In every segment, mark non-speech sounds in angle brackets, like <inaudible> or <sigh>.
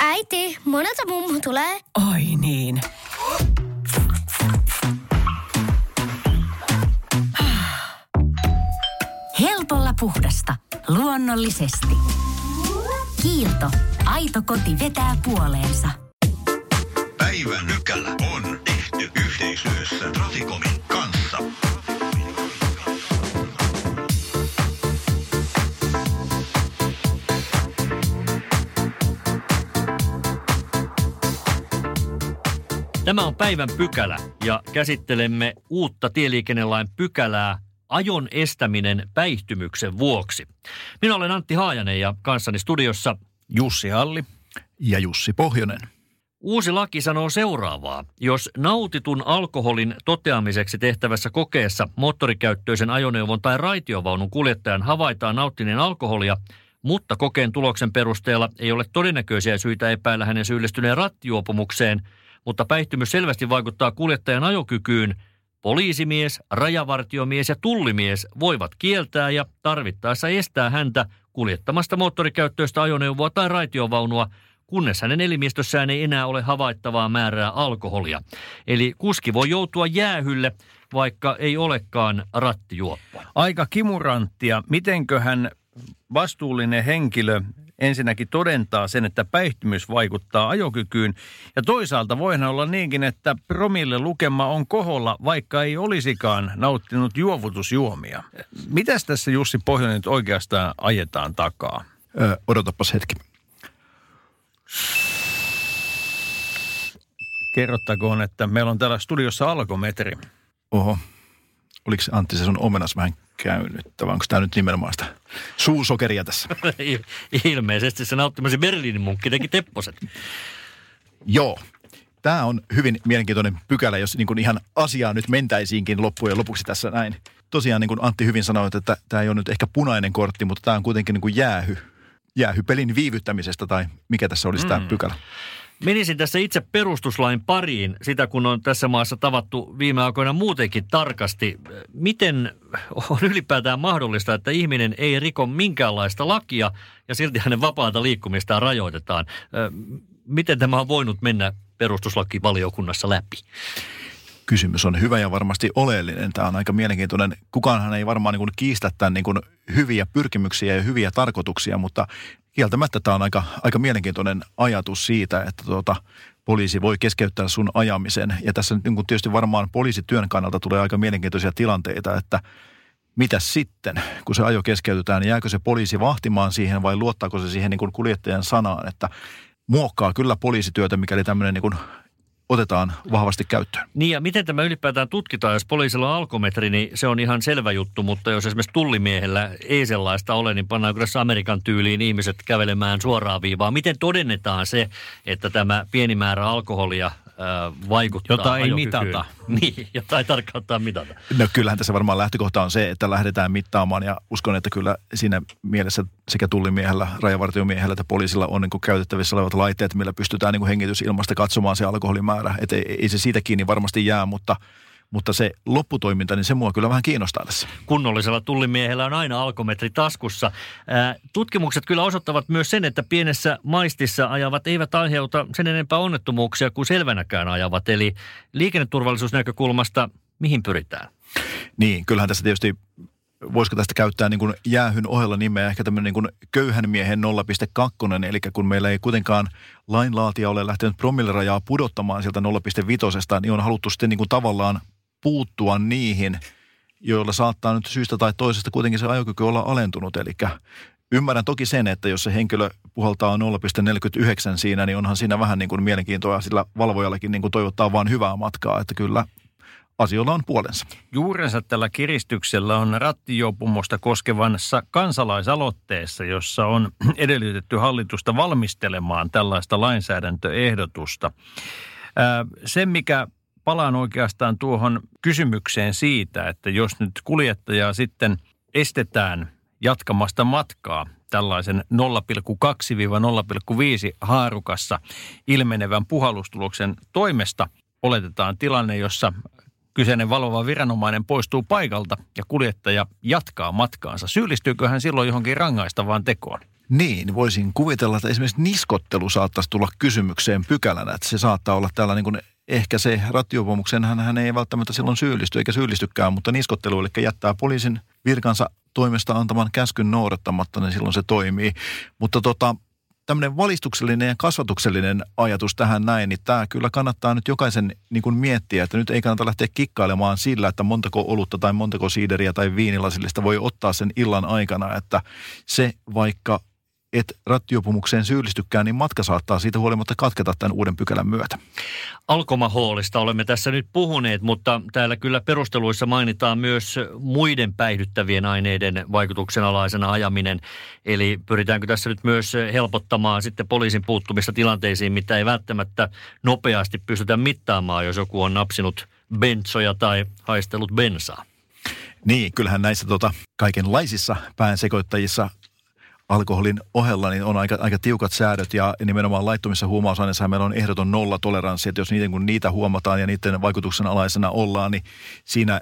Äiti, monelta mummu tulee? Oi niin. Helpolla puhdasta. Luonnollisesti. Kiilto. Aito koti vetää puoleensa. Päivän nykälä on tehty yhteistyössä Traficomin kanssa. Tämä on päivän pykälä ja käsittelemme uutta tieliikennelain pykälää ajon estäminen päihtymyksen vuoksi. Minä olen Antti Haajanen ja kanssani studiossa Jussi Halli ja Jussi Pohjonen. Uusi laki sanoo seuraavaa. Jos nautitun alkoholin toteamiseksi tehtävässä kokeessa moottorikäyttöisen ajoneuvon tai raitiovaunun kuljettajan havaitaan nauttineen alkoholia, mutta kokeen tuloksen perusteella ei ole todennäköisiä syitä epäillä hänen syyllistyneen rattijuopumukseen, mutta päihtymys selvästi vaikuttaa kuljettajan ajokykyyn, poliisimies, rajavartiomies ja tullimies voivat kieltää ja tarvittaessa estää häntä kuljettamasta moottorikäyttöistä ajoneuvoa tai raitiovaunua, kunnes hänen elimistössään ei enää ole havaittavaa määrää alkoholia. Eli kuski voi joutua jäähylle, vaikka ei olekaan rattijuoppo. Aika kimuranttia. Mitenköhän vastuullinen henkilö ensinnäkin todentaa sen, että päihtymys vaikuttaa ajokykyyn. Ja toisaalta voihan olla niinkin, että promille lukema on koholla, vaikka ei olisikaan nauttinut juovutusjuomia. Mitäs tässä Jussi Pohjonen nyt oikeastaan ajetaan takaa? Ö, odotapas hetki. Kerrottakoon, että meillä on täällä studiossa alkometri. Oho, oliko Antti se sun omenas vähän käynyt? Vai onko tämä nyt nimenomaan sitä suusokeria tässä? <laughs> Ilmeisesti se nauttimasi Berliinin munkki teki tepposet. Joo. Tämä on hyvin mielenkiintoinen pykälä, jos niin kuin ihan asiaa nyt mentäisiinkin loppujen lopuksi tässä näin. Tosiaan niin kuin Antti hyvin sanoi, että tämä ei ole nyt ehkä punainen kortti, mutta tämä on kuitenkin niin kuin jäähy, jäähypelin viivyttämisestä tai mikä tässä olisi mm. tämä pykälä. Menisin tässä itse perustuslain pariin, sitä kun on tässä maassa tavattu viime aikoina muutenkin tarkasti. Miten on ylipäätään mahdollista, että ihminen ei riko minkäänlaista lakia ja silti hänen vapaata liikkumistaan rajoitetaan? Miten tämä on voinut mennä perustuslakivaliokunnassa läpi? Kysymys on hyvä ja varmasti oleellinen. Tämä on aika mielenkiintoinen. Kukaanhan ei varmaan niin kiistä tämän niin kuin hyviä pyrkimyksiä ja hyviä tarkoituksia, mutta kieltämättä tämä on aika, aika mielenkiintoinen ajatus siitä, että tuota, poliisi voi keskeyttää sun ajamisen. Ja tässä niin tietysti varmaan poliisityön kannalta tulee aika mielenkiintoisia tilanteita, että mitä sitten, kun se ajo keskeytetään, niin jääkö se poliisi vahtimaan siihen vai luottaako se siihen niin kuin kuljettajan sanaan, että muokkaa kyllä poliisityötä, mikäli tämmöinen niin kuin otetaan vahvasti käyttöön. Niin ja miten tämä ylipäätään tutkitaan? Jos poliisilla on alkometri, niin se on ihan selvä juttu, mutta jos esimerkiksi tullimiehellä ei sellaista ole, niin pannaan kyllä Amerikan tyyliin ihmiset kävelemään suoraan viivaan. Miten todennetaan se, että tämä pieni määrä alkoholia vaikuttaa Jota ei ajokykyyn? mitata. <laughs> Niin, jota ei tarkoittaa mitata. No kyllähän tässä varmaan lähtökohta on se, että lähdetään mittaamaan ja uskon, että kyllä siinä mielessä sekä tullimiehellä, rajavartiomiehellä että poliisilla on niin kuin käytettävissä olevat laitteet, millä pystytään niin kuin hengitysilmasta katsomaan se alkoholimäärä. Että ei, ei se siitä kiinni varmasti jää, mutta, mutta se lopputoiminta, niin se mua kyllä vähän kiinnostaa tässä. kunnollisella tullimiehellä on aina alkometri taskussa. Ää, tutkimukset kyllä osoittavat myös sen, että pienessä maistissa ajavat eivät aiheuta sen enempää onnettomuuksia kuin selvänäkään ajavat. Eli liikenneturvallisuusnäkökulmasta mihin pyritään? Niin, kyllähän tässä tietysti, voisiko tästä käyttää niin kuin jäähyn ohella nimeä ehkä tämmöinen niin kuin köyhän miehen 0,2, eli kun meillä ei kuitenkaan lainlaatija ole lähtenyt promillerajaa pudottamaan sieltä 0,5, niin on haluttu sitten niin kuin tavallaan puuttua niihin, joilla saattaa nyt syystä tai toisesta kuitenkin se ajokyky olla alentunut, eli Ymmärrän toki sen, että jos se henkilö puhaltaa 0,49 siinä, niin onhan siinä vähän niin kuin mielenkiintoa sillä valvojallekin niin kuin toivottaa vaan hyvää matkaa, että kyllä asioilla on puolensa. Juurensa tällä kiristyksellä on rattijuopumusta koskevassa kansalaisaloitteessa, jossa on <clears throat> edellytetty hallitusta valmistelemaan tällaista lainsäädäntöehdotusta. Ää, Se, mikä palaan oikeastaan tuohon kysymykseen siitä, että jos nyt kuljettajaa sitten estetään jatkamasta matkaa tällaisen 0,2-0,5 haarukassa ilmenevän puhallustuloksen toimesta, oletetaan tilanne, jossa kyseinen valvova viranomainen poistuu paikalta ja kuljettaja jatkaa matkaansa. Syyllistyykö hän silloin johonkin rangaistavaan tekoon? Niin, voisin kuvitella, että esimerkiksi niskottelu saattaisi tulla kysymykseen pykälänä, että se saattaa olla täällä niin kuin ehkä se rattiopomuksen hän, hän ei välttämättä silloin syyllisty eikä syyllistykään, mutta niskottelu, eli jättää poliisin virkansa toimesta antaman käskyn noudattamatta, niin silloin se toimii. Mutta tota, tämmöinen valistuksellinen ja kasvatuksellinen ajatus tähän näin, niin tämä kyllä kannattaa nyt jokaisen niin kuin miettiä, että nyt ei kannata lähteä kikkailemaan sillä, että montako olutta tai montako siideriä tai viinilasillista voi ottaa sen illan aikana, että se vaikka et rattiopumukseen syyllistykään, niin matka saattaa siitä huolimatta katketa tämän uuden pykälän myötä. Alkomahoolista olemme tässä nyt puhuneet, mutta täällä kyllä perusteluissa mainitaan myös muiden päihdyttävien aineiden vaikutuksen alaisena ajaminen. Eli pyritäänkö tässä nyt myös helpottamaan sitten poliisin puuttumista tilanteisiin, mitä ei välttämättä nopeasti pystytä mittaamaan, jos joku on napsinut bensoja tai haistellut bensaa. Niin, kyllähän näissä tota, kaikenlaisissa päänsekoittajissa alkoholin ohella niin on aika, aika tiukat säädöt ja nimenomaan laittomissa huumausaineissa meillä on ehdoton nollatoleranssi, että jos niiden, kun niitä huomataan ja niiden vaikutuksen alaisena ollaan, niin siinä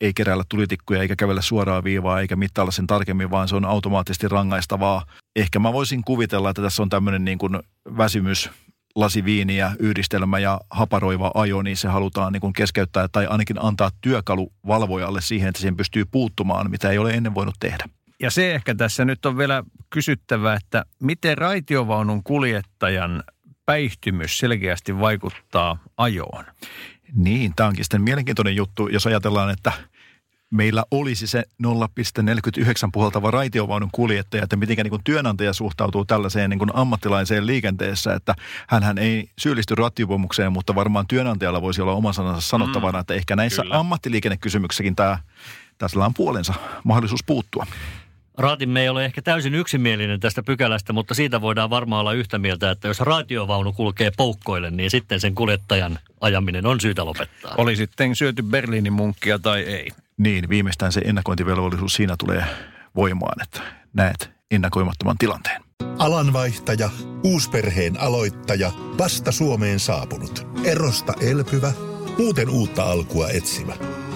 ei keräällä tulitikkuja eikä kävellä suoraa viivaa eikä mittailla sen tarkemmin, vaan se on automaattisesti rangaistavaa. Ehkä mä voisin kuvitella, että tässä on tämmöinen niin kuin väsymys, lasiviiniä, yhdistelmä ja haparoiva ajo, niin se halutaan niin kuin keskeyttää tai ainakin antaa työkalu valvojalle siihen, että siihen pystyy puuttumaan, mitä ei ole ennen voinut tehdä. Ja se ehkä tässä nyt on vielä kysyttävä, että miten raitiovaunun kuljettajan päihtymys selkeästi vaikuttaa ajoon? Niin, tämä onkin sitten mielenkiintoinen juttu, jos ajatellaan, että meillä olisi se 0,49 puhaltava raitiovaunun kuljettaja, että miten niin työnantaja suhtautuu tällaiseen niin kuin ammattilaiseen liikenteessä, että hän ei syyllisty rattijupomukseen, mutta varmaan työnantajalla voisi olla oma sanansa sanottavana, mm, että ehkä näissä kyllä. ammattiliikennekysymyksissäkin tämä, tässä on puolensa mahdollisuus puuttua. Raatimme ei ole ehkä täysin yksimielinen tästä pykälästä, mutta siitä voidaan varmaan olla yhtä mieltä, että jos raatiovaunu kulkee poukkoille, niin sitten sen kuljettajan ajaminen on syytä lopettaa. Oli sitten syöty Berliinin munkkia tai ei. Niin, viimeistään se ennakointivelvollisuus siinä tulee voimaan, että näet ennakoimattoman tilanteen. Alanvaihtaja, uusperheen aloittaja, vasta Suomeen saapunut, erosta elpyvä, muuten uutta alkua etsimä –